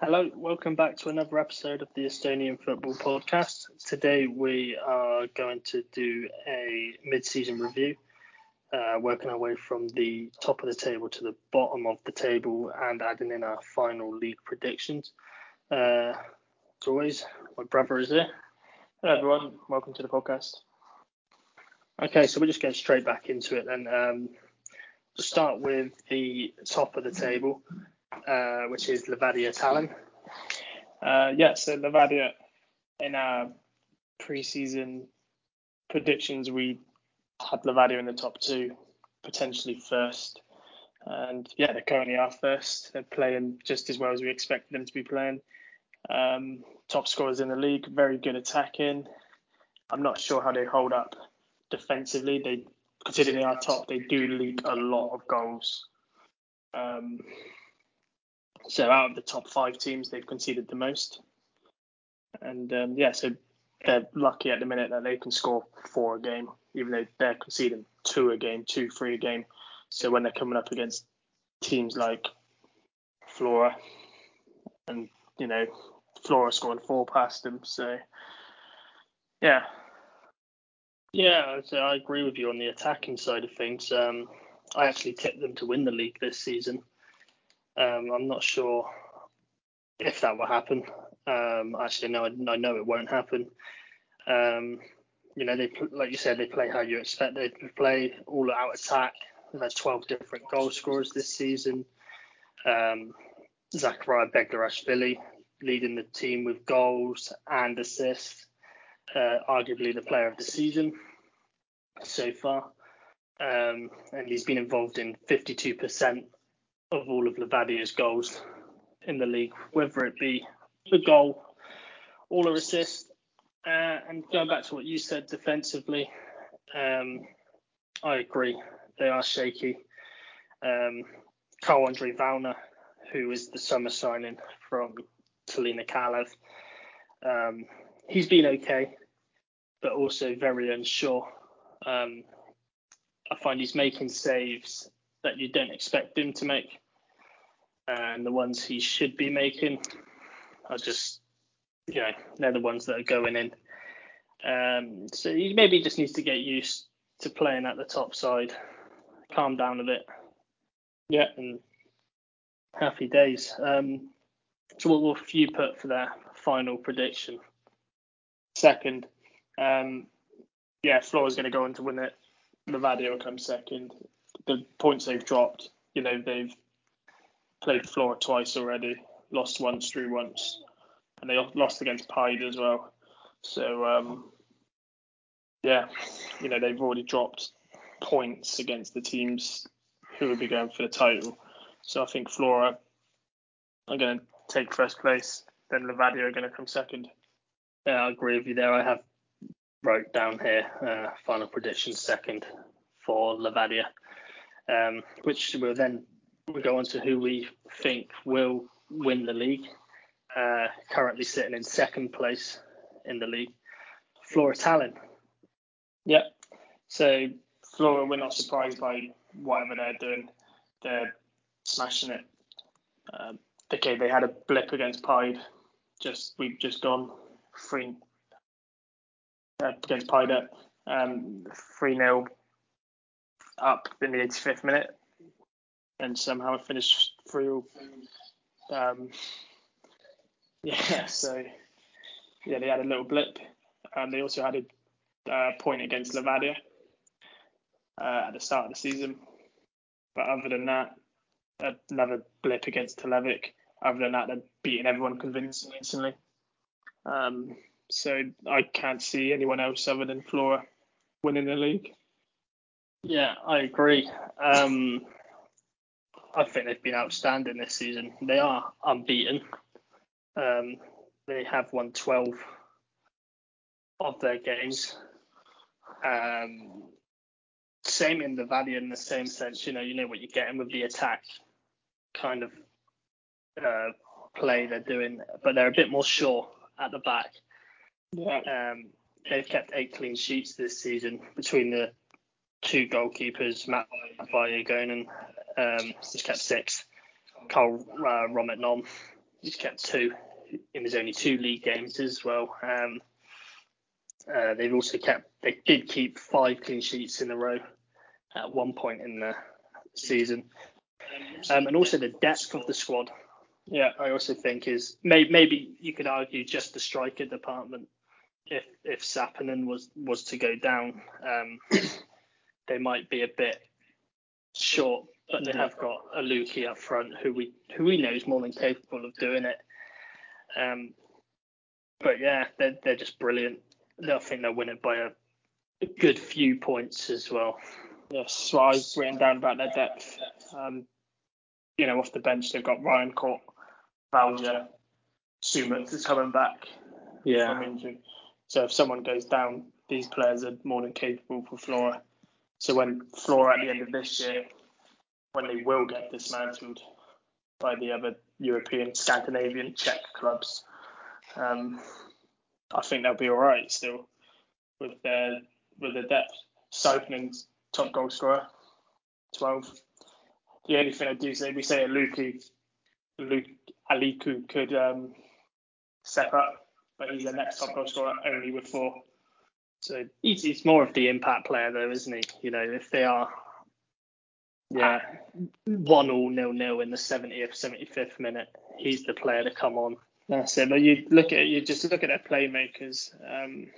Hello, welcome back to another episode of the Estonian Football Podcast. Today we are going to do a mid-season review, uh, working our way from the top of the table to the bottom of the table and adding in our final league predictions. Uh, as always, my brother is here. Hello everyone, welcome to the podcast. Okay, so we're just going straight back into it and Um, start with the top of the table, uh, which is Levadia Tallinn. Uh, yeah, so Levadia, in our preseason predictions, we had Levadia in the top two, potentially first. And yeah, they currently are first. They're playing just as well as we expected them to be playing. Um, top scorers in the league, very good attacking. I'm not sure how they hold up defensively. They, considering they are top, they do leak a lot of goals. Um, so out of the top five teams, they've conceded the most. And um, yeah, so they're lucky at the minute that they can score four a game, even though they're conceding two a game, two, three a game. So when they're coming up against teams like Flora, and you know, Flora scoring four past them, so yeah. Yeah, so I agree with you on the attacking side of things. Um, I actually tipped them to win the league this season. Um, I'm not sure if that will happen. Um, actually, no, I, know it won't happen. Um, you know, they like you said, they play how you expect they play, all out attack. They've had 12 different goal scorers this season. Um, Zakaria Beglarishvili leading the team with goals and assists. Uh, arguably the player of the season so far. Um, and he's been involved in 52% of all of Levadia's goals in the league, whether it be a goal or assist. Uh, and going back to what you said defensively, um, I agree. They are shaky. Um, Karl Andre Vallner, who is the summer signing from Tallinna Kalev, um, he's been okay, but also very unsure. Um, I find he's making saves that you don't expect him to make. And the ones he should be making are just, you know, they're the ones that are going in. Um, so he maybe just needs to get used to playing at the top side, calm down a bit. Yeah, and happy days. Um, so what will you put for their final prediction? Second. Um, yeah, Flora's going to go on to win it. Levadia will come second the points they've dropped, you know, they've played Flora twice already, lost once, drew once, and they lost against Paide as well. So um, yeah, you know, they've already dropped points against the teams who would be going for the title. So I think Flora are going to take first place, then Levadia are going to come second. Yeah, I agree with you there. I have wrote down here uh, final prediction second for Levadia um, which will then we go on to who we think will win the league. Uh, currently sitting in second place in the league, Flora Tallinn. Yeah. So Flora, we're not surprised by whatever they're doing. They're smashing it. Um, okay, they had a blip against Paide. Just we've just gone three uh, against Paide. Um, three 0 up in the 85th minute and somehow finished through. Um, yeah, so yeah, they had a little blip. and they also had a uh, point against Levadia uh, at the start of the season. But other than that, another blip against Televic. Other than that, they're beating everyone convincingly. Um, so I can't see anyone else other than Flora winning the league. Yeah, I agree. Um, I think they've been outstanding this season. They are unbeaten. Um, they have won 12 of their games. Um, same in the Valley in the same sense, you know, you know what you're getting with the attack kind of uh, play they're doing, but they're a bit more sure at the back. Yeah. Um, they've kept eight clean sheets this season between the two goalkeepers, Matvei Igonen, um, he's kept six. Karl uh, Romet Nõmm, he's kept two in his only two league games as well. Um, uh, they've also kept they did keep five clean sheets in a row at one point in the season, um, and also the depth of the squad. Yeah, I also think is may, maybe you could argue just the striker department. If if Sappinen was was to go down, um, they might be a bit short, but they have got a Lukey up front who we who we know is more than capable of doing it. Um, but yeah, they're they're just brilliant. I think they'll win it by a, a good few points as well. Yes, what I've written down about their depth. Um, you know, off the bench they've got Ryan Court, Valdjer, Sumit is coming back Yeah, from injury. So if someone goes down, these players are more than capable for Flora. So when Flora at the end of this year, when they will get dismantled by the other European, Scandinavian, Czech clubs, um, I think they'll be all right still with their with their depth. Sappinen's top goal scorer, 12. The only thing I do say, we say Alliku, Luke Alliku could um, step up, but he's the next top goal scorer only with four. So he's, he's more of the impact player though, isn't he? You know, if they are yeah, one all nil nil in the 70th, 75th minute, he's the player to come on. that's it. But you look at you just look at their playmakers. Um,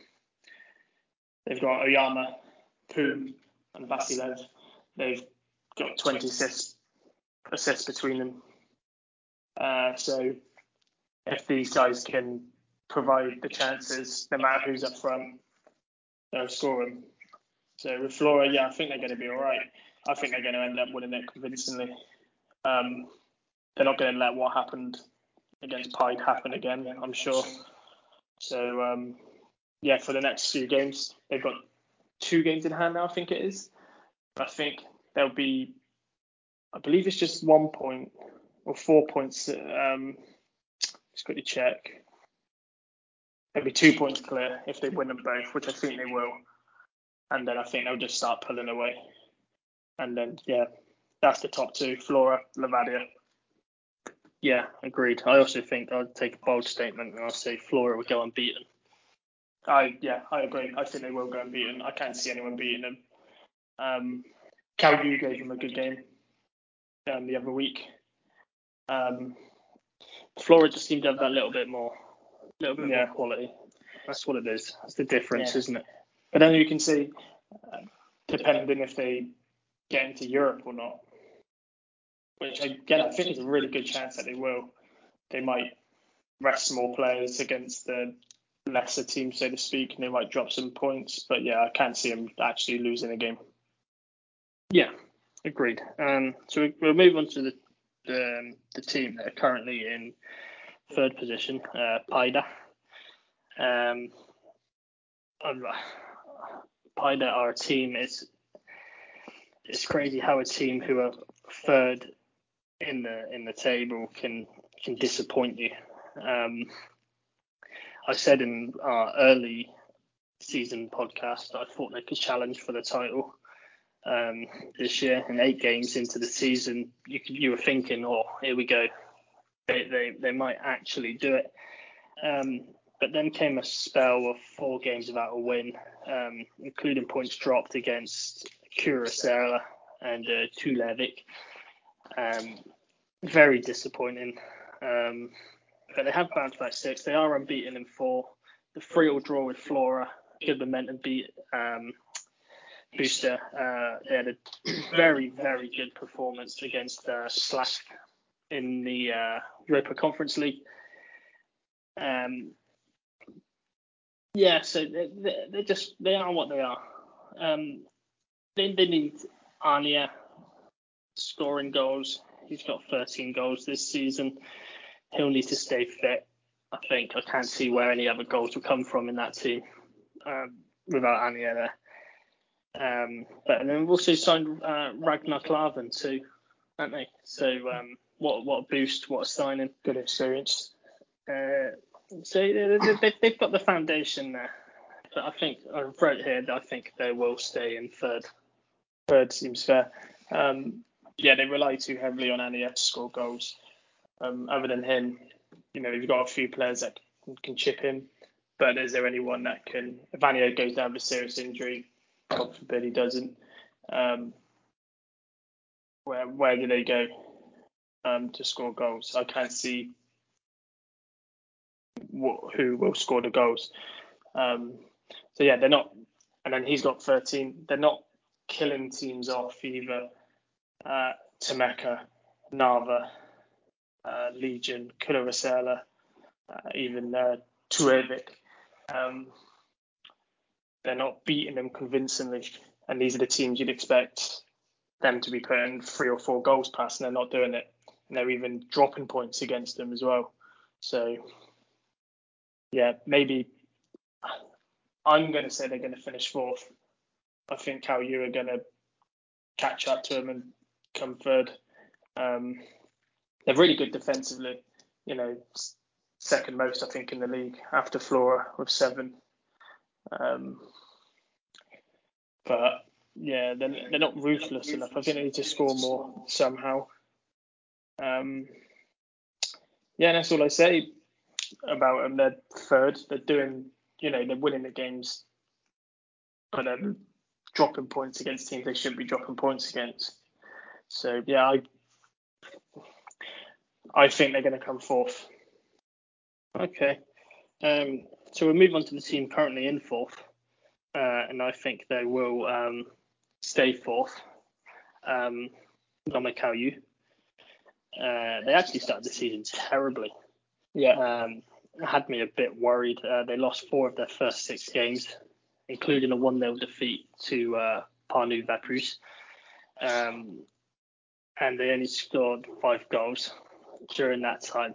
they've got Ojamaa, Poom, and Vassiljev. They've got 20 assists, assists between them. Uh, so if these guys can provide the chances, no matter who's up front, they'll score them. So with Flora, yeah, I think they're going to be all right. I think they're going to end up winning it convincingly. Um, they're not going to let what happened against Paide happen again, I'm sure. So um, yeah, for the next few games, they've got two games in hand now. I think it is. I think there'll be, I believe it's just one point or four points. Um, just quickly check. There'll be two points clear if they win them both, which I think they will. And then I think they'll just start pulling away. And then yeah, that's the top two: Flora, Levadia. Yeah, agreed. I also think I'd take a bold statement and I'll say Flora will go unbeaten. I yeah, I agree. I think they will go unbeaten. I can't see anyone beating them. Um, gave them a good game um, the other week. Um, Flora just seemed to have that little bit more, little bit Yeah. more quality. That's what it is. That's the difference, Yeah. isn't it? but then you can see, uh, depending if they get into Europe or not, which again I think is a really good chance that they will. They might rest more players against the lesser teams, so to speak, and they might drop some points. But yeah, I can't see them actually losing a game. Yeah, agreed. Um, so we, we'll move on to the the, um, the team that are currently in third position, uh, Paide. Um, are a team. It's it's crazy how a team who are third in the in the table can can disappoint you. Um, I said in our early season podcast that I thought they could challenge for the title um, this year. And eight games into the season, you you were thinking, oh, here we go, they they, they might actually do it. Um, but then came a spell of four games without a win, um, including points dropped against Kuressaare and uh, Tulevik. Um, very disappointing. Um, but they have bounced back six. They are unbeaten in four. The three-all draw with Flora, good momentum beat um, Booster. Uh, they had a very, very good performance against uh, Slask in the uh, Europa Conference League. Um, yeah, so they, they, they just they are what they are. Um, they, they need Anier scoring goals. He's got 13 goals this season. He'll need to stay fit. I think I can't see where any other goals will come from in that team um, without Anier there. Um, but then we've also signed uh, Ragnar Klavan too, haven't they? So um, what what a boost, what a signing. Good experience. Uh, so they, they've got the foundation there. But I think I wrote here that I think they will stay in third. Third seems fair. Um, yeah, they rely too heavily on Anier to score goals. Um, other than him, you know, you've got a few players that can, can chip in, but is there anyone that can? If Vanier goes down with a serious injury, God forbid he doesn't. Um, where where do they go um, to score goals? I can't see what, who will score the goals. Um, so yeah, they're not. And then he's got 13. They're not killing teams off either. Uh, Tammeka, Narva, uh, Legion, Kuressaare, uh, even uh. Um, they're not beating them convincingly, and these are the teams you'd expect them to be putting three or four goals past, and they're not doing it. And they're even dropping points against them as well. So, yeah, maybe I'm going to say they're going to finish fourth. I think Kalju are going to catch up to them and come third. Um, they're really good defensively. You know, second most I think in the league after Flora with seven. Um, but yeah, they're, they're not ruthless enough. I think they need to score more somehow. Um, yeah, that's all I say about them. They're third. They're doing, you know, they're winning the games, but they're dropping points against teams they shouldn't be dropping points against. So yeah, I I think they're going to come fourth. Okay. Um, so we'll move on to the team currently in fourth, uh, and I think they will um, stay fourth. Um, Nõmme Kalju uh, they actually started the season terribly. Yeah. Um, had me a bit worried. Uh, they lost four of their first six games, including a 1 0 defeat to uh, Vaprus. Um, and they only scored five goals during that time.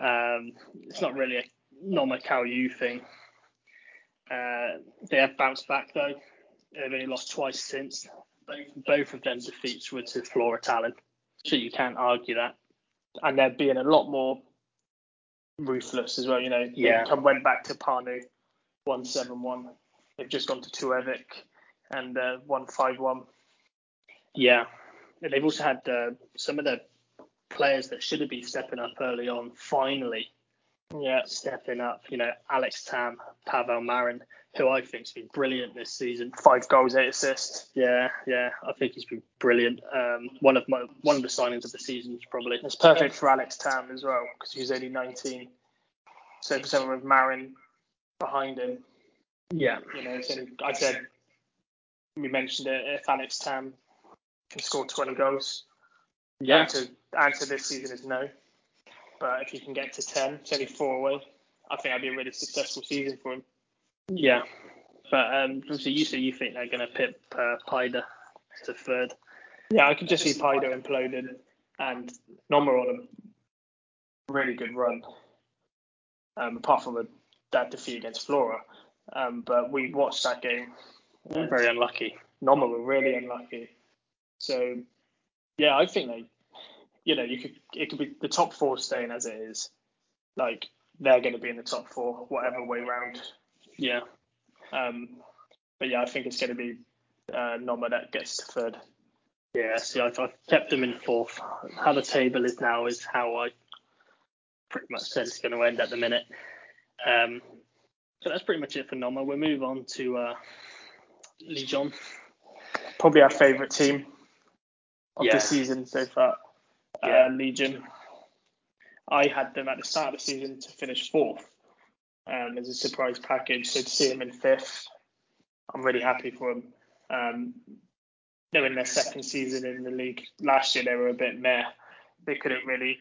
Um, it's not really a Nõmme Kalju U thing. Uh, they have bounced back though. They've only lost twice since. Both of them defeats were to Flora Tallinn, so you can't argue that. And they're being a lot more ruthless as well. You know, yeah. they come, went back to Pärnu, one seven one. They've just gone to Tulevik and uh, one five one. Yeah, they've also had uh, some of the players that should have been stepping up early on finally yeah. stepping up. You know, Alex Tamm, Pavel Marin, who I think's been brilliant this season. Five goals, eight assists. Yeah, yeah, I think he's been brilliant. Um, one of my one of the signings of the season probably. It's perfect for Alex Tamm as well because he's only 19. So for someone with Marin behind him, yeah, you know, so I said we mentioned it. If Alex Tamm can score 20 goals, yeah. Answer, answer this season is no. But if he can get to 10, it's only four away. I think that'd be a really successful season for him. Yeah. But um, so you say you think they're going to pip uh, Paide to third? Yeah, I could just see Paide imploding and Noma on a really good run. Um, apart from a, that defeat against Flora. Um, but we watched that game. Very unlucky. Noma were really unlucky. So yeah, I think they, you know, you could it could be the top four staying as it is. Like they're going to be in the top four, whatever way round. Yeah. Um, but yeah, I think it's going to be uh, Noma that gets to third. Yeah, see, I've, I've kept them in fourth. How the table is now is how I pretty much said it's going to end at the minute. Um, so that's pretty much it for Noma. We'll move on to uh, Legion. Probably our favourite team of Yeah. the season so far. Yeah. Uh, Legion. I had them at the start of the season to finish fourth um, as a surprise package. So to see them in fifth, I'm really happy for them. Um, they're in their second season in the league. Last year they were a bit meh. They couldn't really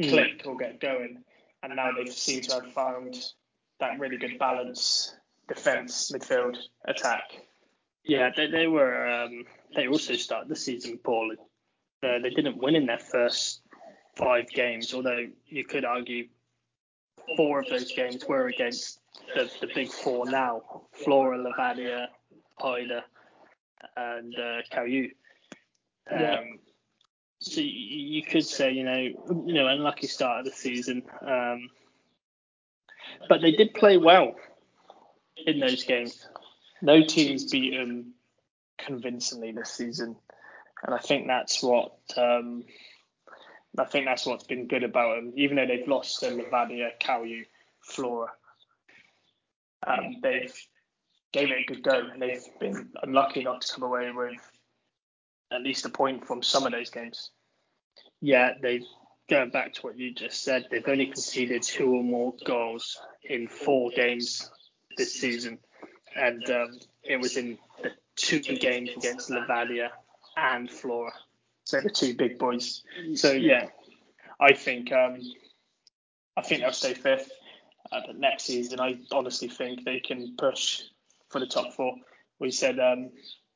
click or get going, and now they seem to have found that really good balance: defense, midfield, attack. Yeah, they, they were. Um, they also started the season poorly. Uh, they didn't win in their first five games, although you could argue four of those games were against the, the big four now: Flora, Levadia, Paide, and uh, Kalju. Um, Yeah. So you, you could say, you know, you know, unlucky start of the season, um, but they did play well in those games. No teams beat them convincingly this season, and I think that's what um, I think that's what's been good about them. Even though they've lost to Levadia, Kalju, Flora, um, they've gave it a good go, and they've been unlucky not to come away with at least a point from some of those games. Yeah, they've going back to what you just said, they've only conceded two or more goals in four games this season, and um, it was in the two games against Levadia and Flora. So the two big boys. So yeah, I think um, I think they'll stay fifth. Uh, but next season, I honestly think they can push for the top four. We said um,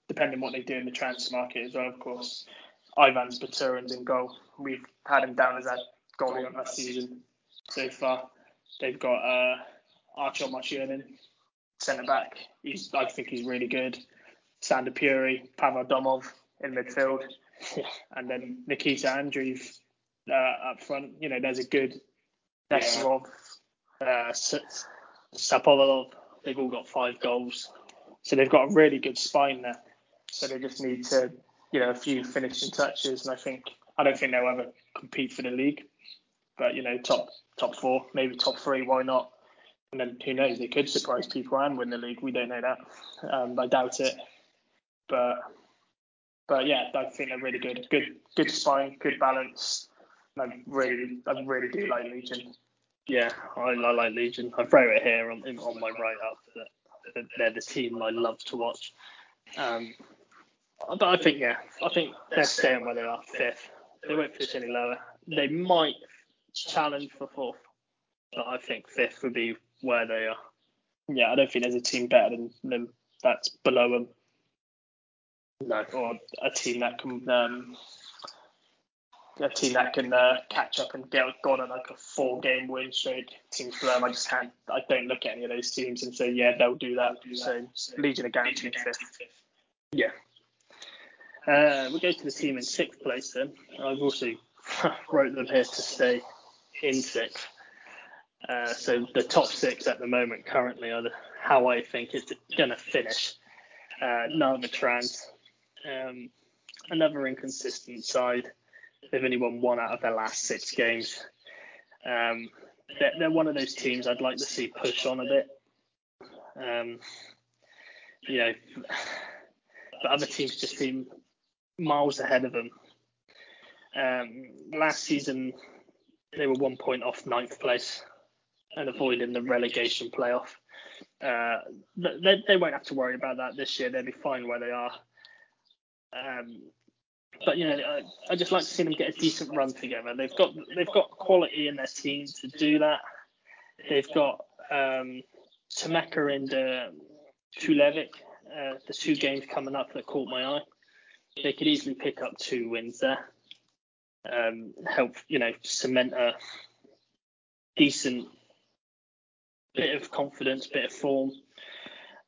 depending on what they do in the transfer market as well, of course. Ivan Spaturin's in goal. We've had him down as our goalie on that season so far. They've got uh, Archer Marchunin, centre back. He's, I think he's really good. Sander Puri, Pavel Domov in midfield, and then Nikita Andreev uh, up front. You know, there's a good Nesterov, uh, Sapovalov. They've all got five goals. So they've got a really good spine there. So they just need to, you know, a few finishing touches, and I think I don't think they'll ever compete for the league. But you know, top top four, maybe top three, why not? And then who knows? They could surprise people and win the league. We don't know that. Um, I doubt it. But but yeah, I think they're really good. Good good spine, good balance. I really I really do like Legion. Yeah, I, I like Legion. I throw it here on on my right up that they're the team I love to watch. Um, but I think yeah, I think they're staying where they are, fifth. They won't finish any lower. They might challenge for fourth, but I think fifth would be where they are. Yeah, I don't think there's a team better than them that's below them. No. Or a team that can um, a team that can uh, catch up and get gone on like a four game win streak. Teams below them, I just can't. I don't look at any of those teams and say, yeah, they'll do that. So Legion are guaranteed fifth. Yeah. Uh, we go to the team in sixth place then. I've also wrote them here to stay in sixth. Uh, so the top six at the moment currently are the, how I think it's going to finish. Uh, Narva Trans, um, another inconsistent side. They've only won one out of their last six games. Um, they're, they're, one of those teams I'd like to see push on a bit. Um, you know, but other teams just seem miles ahead of them. Um, last season, they were one point off ninth place and avoiding the relegation playoff. Uh, they, they won't have to worry about that this year. They'll be fine where they are. Um, but you know, I, I, just like to see them get a decent run together. They've got they've got quality in their team to do that. They've got um, Tammeka and uh, Tulevik, uh, the two games coming up that caught my eye. They could easily pick up two wins there. Um, help you know cement a decent bit of confidence, bit of form.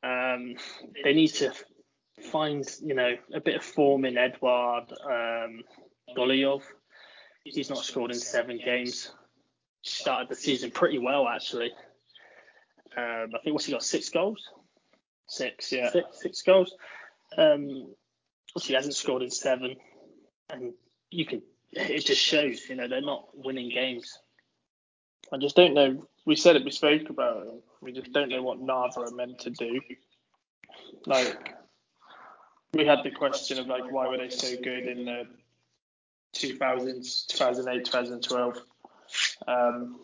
Um, they need to find, you know, a bit of form in Edward um, Golyov. He's not scored in seven games. Started the season pretty well, actually. Um, I think what's he got? Six goals. Six, yeah. Six, six goals. Um, he hasn't scored in seven, and you can. It just shows, you know, they're not winning games. I just don't know. We said it. We spoke about it. We just don't know what Narva are meant to do. Like we had the question of like why were they so good in the 2000s, 2008, 2012. Um,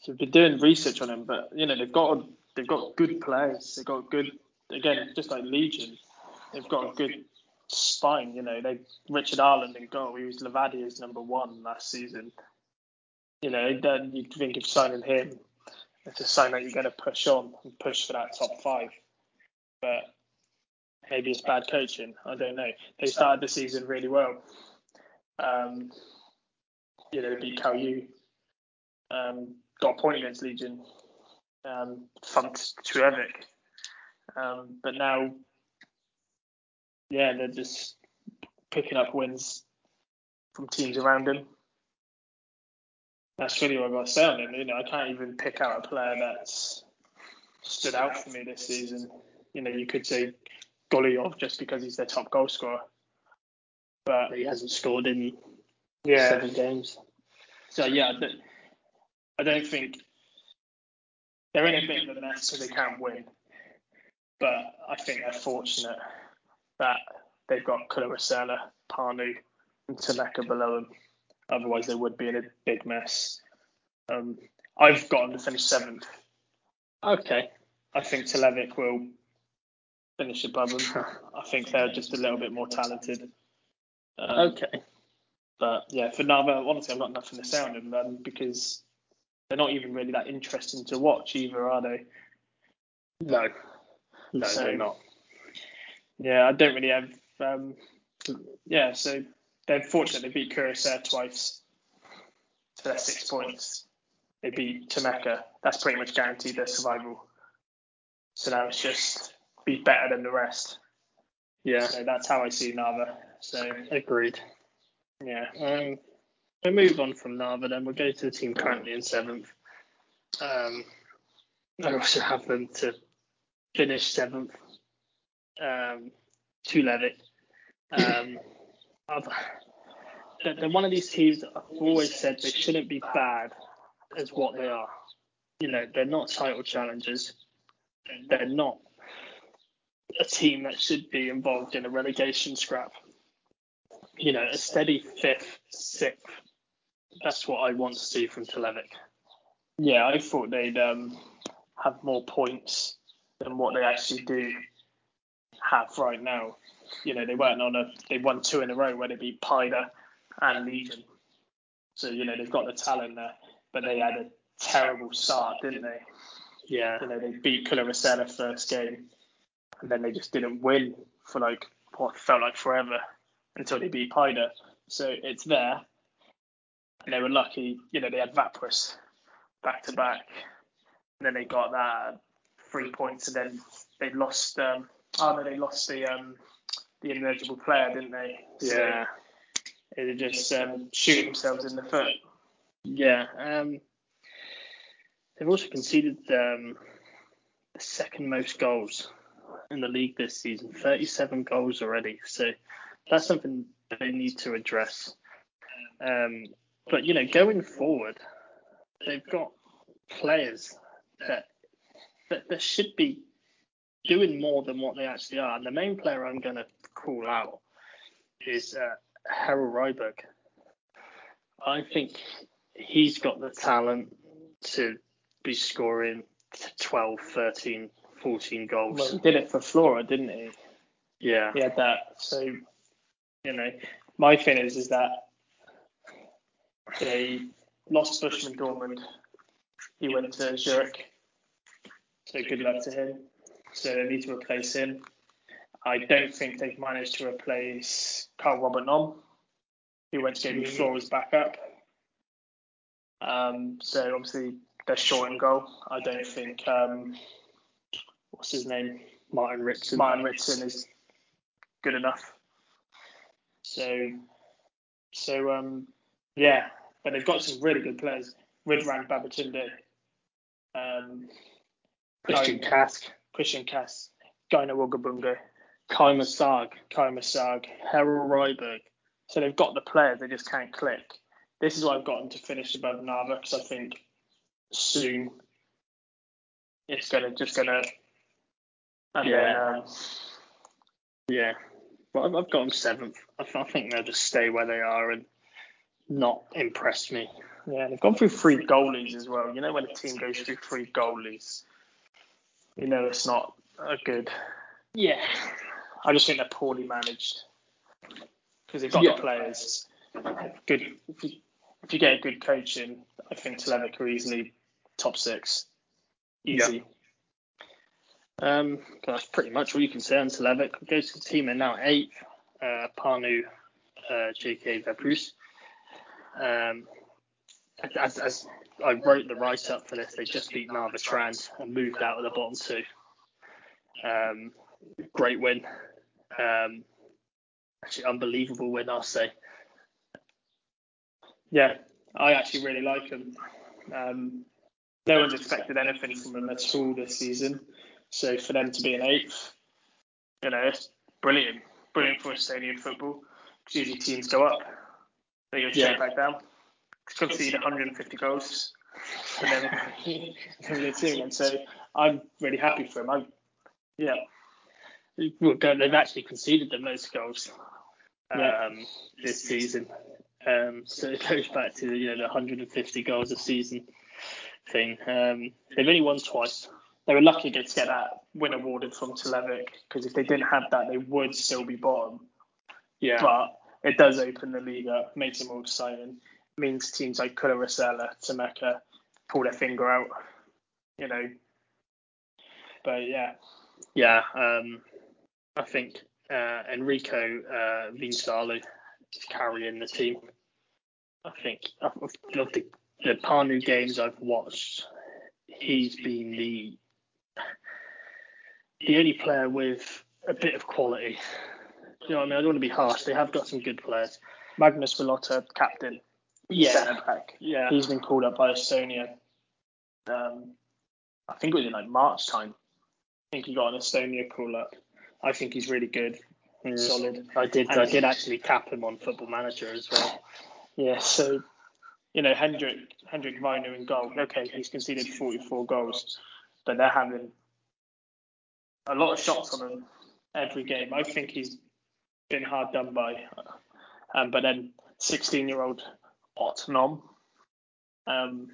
so we've been doing research on them, but you know they've got a, they've got good players. They've got good again, just like Legion. They've got a good spine. You know, they Richard Aland in goal. He was Levadia's number one last season. You know, then you think of signing him. It's a sign that you're going to push on and push for that top five. But maybe it's bad coaching. I don't know. They started the season really well. Um, you know, they beat Kalju, um, got a point against Legion, um, thumped Tulevik. Um, but now, yeah, they're just picking up wins from teams around them. That's really what I've got to say on them. You know, I can't even pick out a player that's stood out for me this season. You know, you could say Golyov just because he's their top goal scorer. But he hasn't scored in Yeah. seven games. So yeah, I don't, I don't think they're in a bit of a mess so they can't win. But I think they're fortunate that they've got Kuressaare, Pärnu, and Tammeka below them. Otherwise, they would be in a big mess. Um, I've got them to finish seventh. Okay. I think Tulevik will finish above them. I think they're just a little bit more talented. Um, Okay. But yeah, for Narva, honestly, I've got nothing to say on them um, because they're not even really that interesting to watch either, are they? No. No, So- they're not. Yeah, I don't really have. Um, yeah, so they're fortunate they beat Kuressaare twice. So that's six points. They beat Tammeka. That's pretty much guaranteed their survival. So now it's just be better than the rest. Yeah. So that's how I see Narva. So Agreed. yeah, Um, we'll move on from Narva then. We'll go to the team currently in seventh. Um, I also have them to finish seventh. Um, Tulevik. Um, they're, they're one of these teams that I've always said they shouldn't be bad as what they are. You know, they're not title challengers. They're not a team that should be involved in a relegation scrap you know, a steady fifth, sixth. That's what I want to see from Tulevik. yeah, I thought they'd um, have more points than what they actually do have right now. You know, they weren't on a. They won two in a row where they beat Paide and Legion. So you know they've got the talent there, but they had a terrible start, didn't they? Yeah, You know, they beat Kuressaare first game, and then they just didn't win for like what felt like forever until they beat Paide. So it's there, and they were lucky. You know, they had Vaprus back to back, and then they got that three points, and then they lost. Um, oh no, they lost the um, the ineligible player, didn't they? So yeah, They just um, shoot themselves in the foot. yeah. Um, they've also conceded um, the second most goals in the league this season, 37 goals already. So that's something they need to address. Um, but you know, going forward, they've got players that that, that should be doing more than what they actually are. And the main player I'm going to call out is uh, Harold Ryberg. I think he's got the talent to be scoring 12, 13, 14 goals. Well, he did it for Flora, didn't he? yeah. He had that. So, you know, my thing is is that they lost Bushman Dortmund. He went to Zurich. So good luck to him. So they need to replace him. I don't think they've managed to replace Karl Romet Nõmm, who went to go with Flora's backup. Um, so obviously they're short in goal. I don't think um, what's his name? Martin Ritson. Martin Ritson is good enough. So, so um, yeah, but they've got some really good players. Ridran Babatunde, um, Christian Kask. Christian Cass, Gaina Wogabunga, Kaima Sarg. Kai Masag. Harold Ryberg. So they've got the players, they just can't click. This is why I've got them to finish above Narva because I think soon it's gonna just gonna and Yeah. then um, Yeah. Well, I've- I've got them seventh. I, th- I think they'll just stay where they are and not impress me. Yeah, they've gone through three goalies as well. You know when a team goes through three goalies, you know it's not a good. Yeah. I just think they're poorly managed because they've got Yeah. the players. Good. If you, if you get a good coaching, I think Tulevik are easily top six. Easy. Um, that's pretty much all you can say on Tulevik. We'll go to the team in now eighth. Uh, Pärnu, uh, JK Vaprus. Um, as, as I wrote the write up for this, they just beat Narva Trans and moved out of the bottom two. Um, great win. Um, actually, unbelievable win, I'll say. Yeah, I actually really like them. Um, no one's expected anything from them at all this season. So for them to be an eighth, you know, it's brilliant. Brilliant for Estonian football. 'cause usually teams go up. They go straight yeah. back down. Conceded 150 goals. And then the team, and so I'm really happy for them. I, yeah. They've actually conceded the most goals um, yeah. this season. Um, so it goes back to you know the 150 goals a season thing. Um, they've only won twice. They were lucky to get that win awarded from Tulevik because if they didn't have that, they would still be bottom. Yeah. But it does open the league up, makes it more exciting. Means teams like Kula Rosella, Tammeka pull their finger out, you know. But yeah. Yeah. Um, I think uh, Enrico uh, is carrying the team. I think of the, the Pärnu games I've watched, he's been the the only player with a bit of quality. You know what I mean? I don't want to be harsh. They have got some good players. Magnus Villota, captain. Yeah. Yeah. He's been called up by Estonia. Um, I think it was in like March time. I think he got an Estonia call up. I think he's really good. He's solid. I did. And I did actually cap him on Football Manager as well. Yeah. So, you know, Hendrik Hendrik Weiner in goal. Okay, he's conceded 44 goals, but they're having a lot of shots on him every game. I think he's been hard done by. Um, but then 16 year old Otnom, um,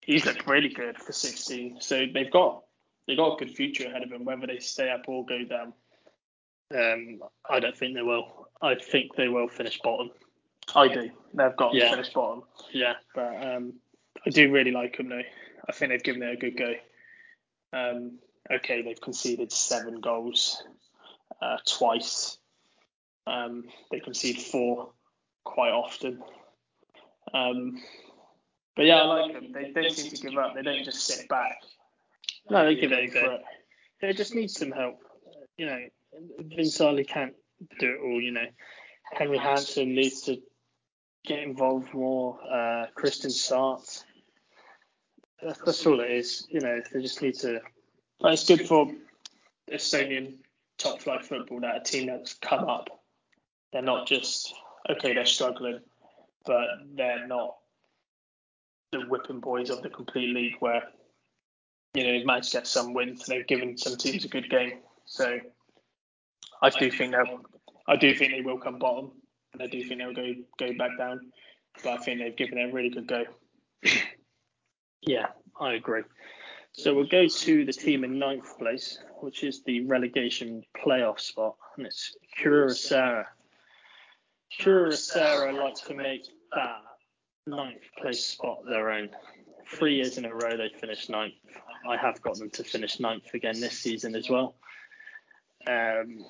he's looked really good for 16. So they've got they've got a good future ahead of them, whether they stay up or go down. Um, I don't think they will. I think they will finish bottom. I do. They've got yeah. to finish bottom. Yeah. But um, I do really like them though. I think they've given it a good go. Um, okay, they've conceded seven goals uh, twice. Um, they concede four quite often. Um, but yeah, I like them. They don't seem to give up. They don't just sit back. No, they give it a go. They just need some help. You know, Veensalu can't do it all. You know, Henry Hansen needs to get involved more. Uh, Kristen. That's, that's all it is. You know, they just need to it's good for Estonian top flight football that a team that's come up, they're not just okay, they're struggling, but they're not the whipping boys of the complete league where you know they've managed to get some wins. They've given some teams a good game, so I do think they'll, I do think they will come bottom, and I do think they'll go go back down. But I think they've given it a really good go. Yeah, I agree. So we'll go to the team in ninth place, which is the relegation playoff spot, and it's Kuressaare. Kuressaare like to make that ninth place spot their own. Three years in a row they finished ninth. I have got them to finish ninth again this season as well. Um,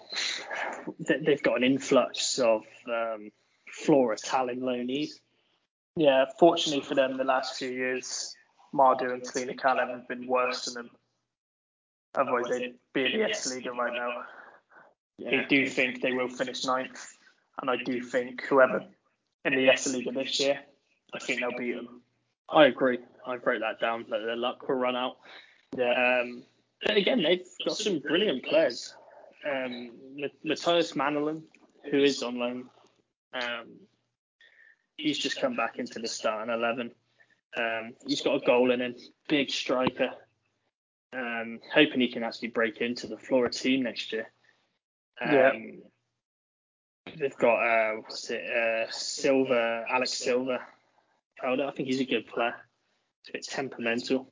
they've got an influx of um, Flora Tallinn loanees. Yeah, fortunately for them, the last few years Maardu and Selina Callan have been worse than them. Otherwise, they'd be in the S League right now. Yeah. I do think they will finish ninth, and I do think whoever in the S League this year, I think they'll beat them. I agree. I wrote that down. That their luck will run out. Yeah. Um, and again, they've got some brilliant players. Um, Matthias Männilaan, who is on loan, um, he's just come back into the starting eleven. Um, he's got a goal in him, big striker. Um, hoping he can actually break into the Flora team next year. Um, yeah. They've got uh, what's it, uh, Silva, Alex Silva. Oh, I think he's a good player. He's a bit temperamental.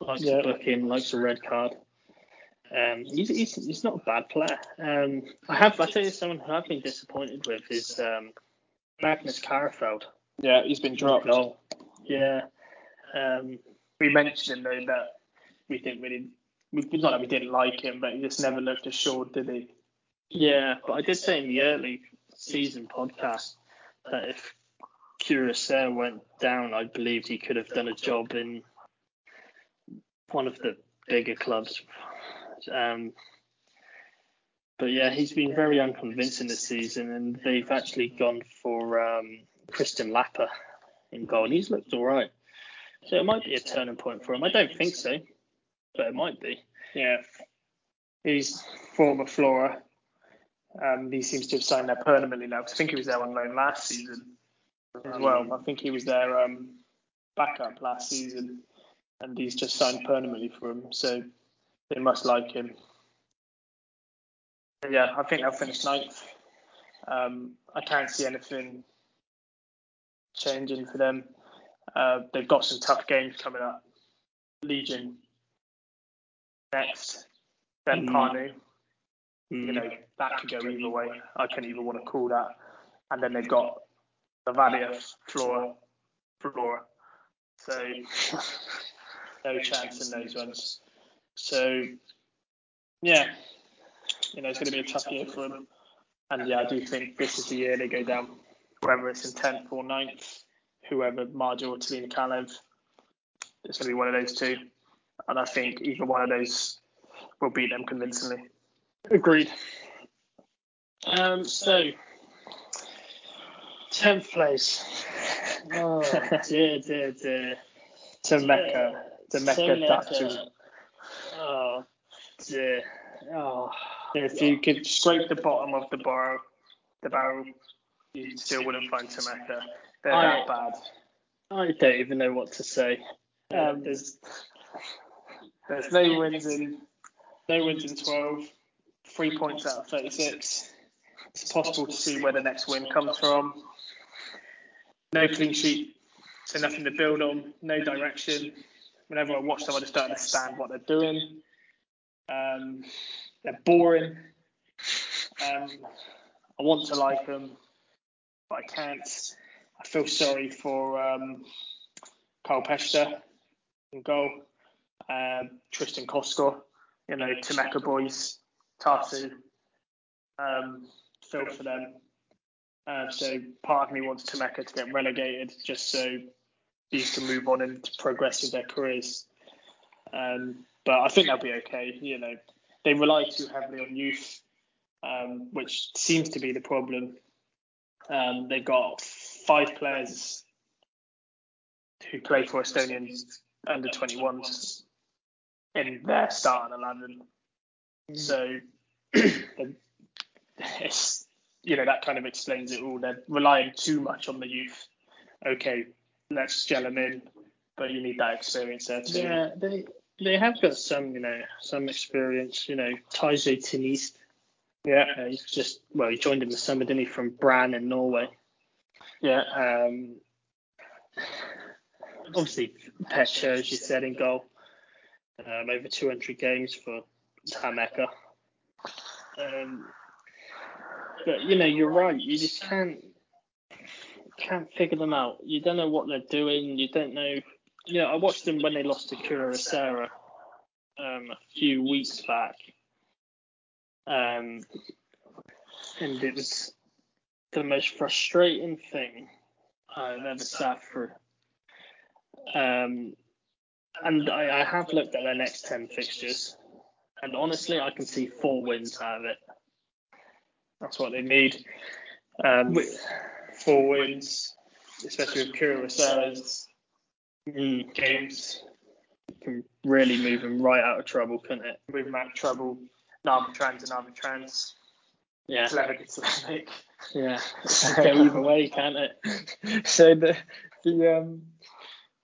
Likes yeah. to book in, likes a red card. Um, he's, he's, he's not a bad player. Um, I have I tell you someone who I've been disappointed with is um, Magnus Karofeld. Yeah, he's been dropped. Goal. Yeah. Um, we mentioned though that we didn't really, we, not that we didn't like him, but he just never looked assured, did he? Yeah, but I did say in the early season podcast that if Kuressaare went down, I believed he could have done a job in one of the bigger clubs. Um, but yeah, he's been very unconvincing this season, and they've actually gone for um, Kristen Lapa in goal, and he's looked all right. So it might be a turning point for him. I don't think so, but it might be. Yeah, he's former Flora. Um, he seems to have signed there permanently now. Cause I think he was there on loan last season. as well. I think he was their um, backup last season, and he's just signed permanently for him. So they must like him. But yeah, I think they'll finish ninth. Um, I can't see anything changing for them. Uh, they've got some tough games coming up. Legion next, then Mm. Pärnu. Mm. You know that could go either way. I can't even want to call that. And then they've got Levadia, Flora, Flora. So no chance in those ones. So yeah, you know it's going to be a tough year for them. And yeah, I do think this is the year they go down, whether it's in tenth or 9th, whoever Maardu or Tallinna Kalev, it's going to be one of those two. And I think either one of those will beat them convincingly. Agreed. Um, so, 10th place. Oh, dear, dear, dear. Tammeka, to Mecca Datu. Oh, dear. Oh, If you could scrape the bottom of the barrel, the barrel, you still wouldn't find Tammeka. They're I- that bad. I don't even know what to say. Um, there's there's no wins in no wins in 12, three points out of 36. It's possible to see where the next win comes from. No clean sheet, so nothing to build on. No direction. Whenever I watch them, I just don't understand what they're doing. Um, they're boring. Um, I want to like them, but I can't. I feel sorry for um, Carl Pester in goal, um, Tristan Koskor, you know, Tammeka boys, Tarsu, um, feel for them. Uh, so part of me wants Tammeka to get relegated just so these can move on and progress with their careers. Um, but I think they'll be okay. You know, they rely too heavily on youth, um, which seems to be the problem. Um, they've got five players who play for Estonian under 21s in their starting 11. So it's, you know, that kind of explains it all. They're relying too much on the youth. Okay, let's gel them in, but you need that experience there too. yeah, they they have got some, you know, some experience. You know, Taijo Teniste. Yeah, Uh, he's just well, he joined in the summer, didn't he, from Brann in Norway. yeah. Um, obviously, Petcher, as you said, in goal. Um, over 200 games for Tammeka. Um, but you know, you're right. You just can't can't figure them out. You don't know what they're doing. You don't know. You know, I watched them when they lost to Kuressaare um, a few weeks back, um, and it was the most frustrating thing I've ever sat through. Um, and I, I have looked at their next 10 fixtures, and honestly, I can see four wins out of it. That's what they need. Um, four wins, especially with Kuressaare's Mm, games. can really move them right out of trouble, couldn't it? with Matt Trouble, Narva Trans and Narva Trans, Yeah, Slavic and Slavic. yeah. Go either way, can't it? so the the um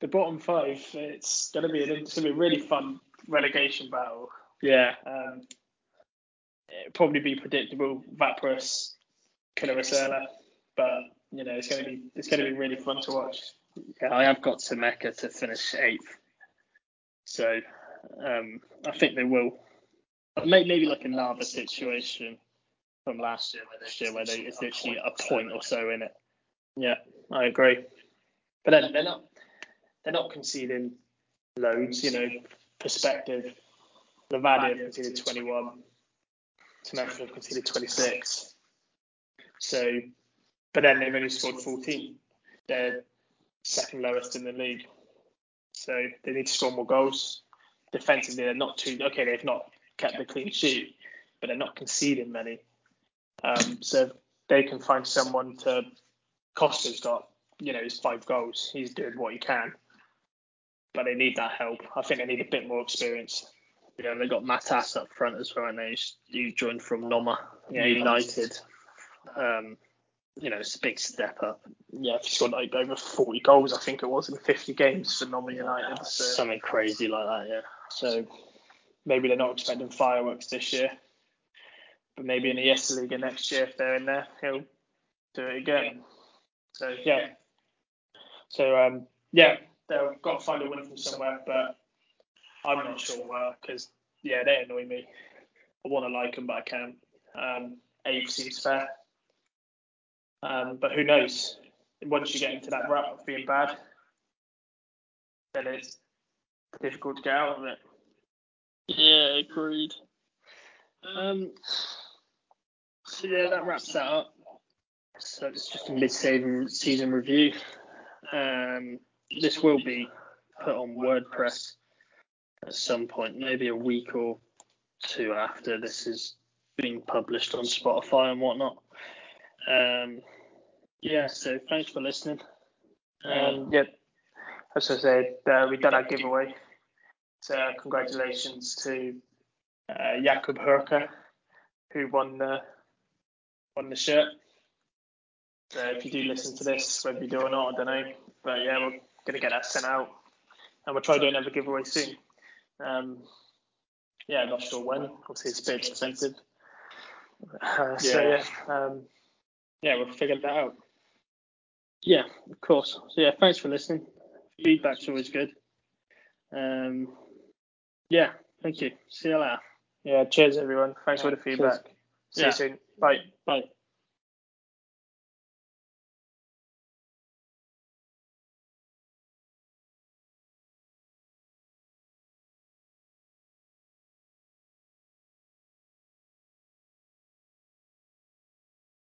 the bottom five, it's gonna be an, it's gonna be a really fun relegation battle. Yeah, Um, it'll probably be predictable, Vaprus, Kilaricella, but you know it's gonna be it's gonna be really fun to watch. yeah. I have got Tammeka to finish eighth, so um, I think they will. Maybe like a Narva situation from last year, where this year where they, it's literally a point or so in it. Yeah, I agree. But then they're not they're not conceding loads, you know, perspective. Levadia have conceded 21, Tammeka have conceded 26. So, but then they've only scored 14. They're second lowest in the league. So they need to score more goals. Defensively, they're not too okay. They've not kept the clean sheet, but they're not conceding many. Um, so they can find someone to. Costa's got you know his five goals. He's doing what he can, but they need that help. I think they need a bit more experience. Yeah, they got Matas up front as well, and they you joined from Nõmme Yeah, United. Um, you know, it's a big step up. yeah, if he scored like over 40 goals, I think it was in 50 games for Northern United. So, Something crazy like that, yeah. so maybe they're not expecting fireworks this year, but maybe in the Esiliiga next year, if they're in there, he'll do it again. So yeah, so um, yeah, they've got to find a win from somewhere, but I'm not sure where because yeah, they annoy me. I want to like them, but I can't. Um, eighth seems fair, um, but who knows? Once you get into that rut of being bad, then it's difficult to get out of it. Yeah, agreed. Um, so yeah, that wraps that up. So it's just a mid-season season review. Um, this will be put on WordPress at some point, maybe a week or two after this is being published on Spotify and whatnot. Um, yeah, so thanks for listening. Um, yeah, as I said, uh, we done our giveaway. So congratulations to uh, Jakub Hurka, who won the won the shirt. So if you do listen to this, whether you do or not, I don't know. But yeah, we're gonna get that sent out, and we'll try doing another giveaway soon. Um, yeah, not sure when. Obviously, it's a bit expensive. Uh, so yeah, um, yeah, we'll figure that out. Yeah, of course. So yeah, thanks for listening. Feedback's always good. Um, yeah, thank you. See you later. Yeah, cheers everyone. Thanks for the feedback. See Yeah. you soon. Bye. Bye.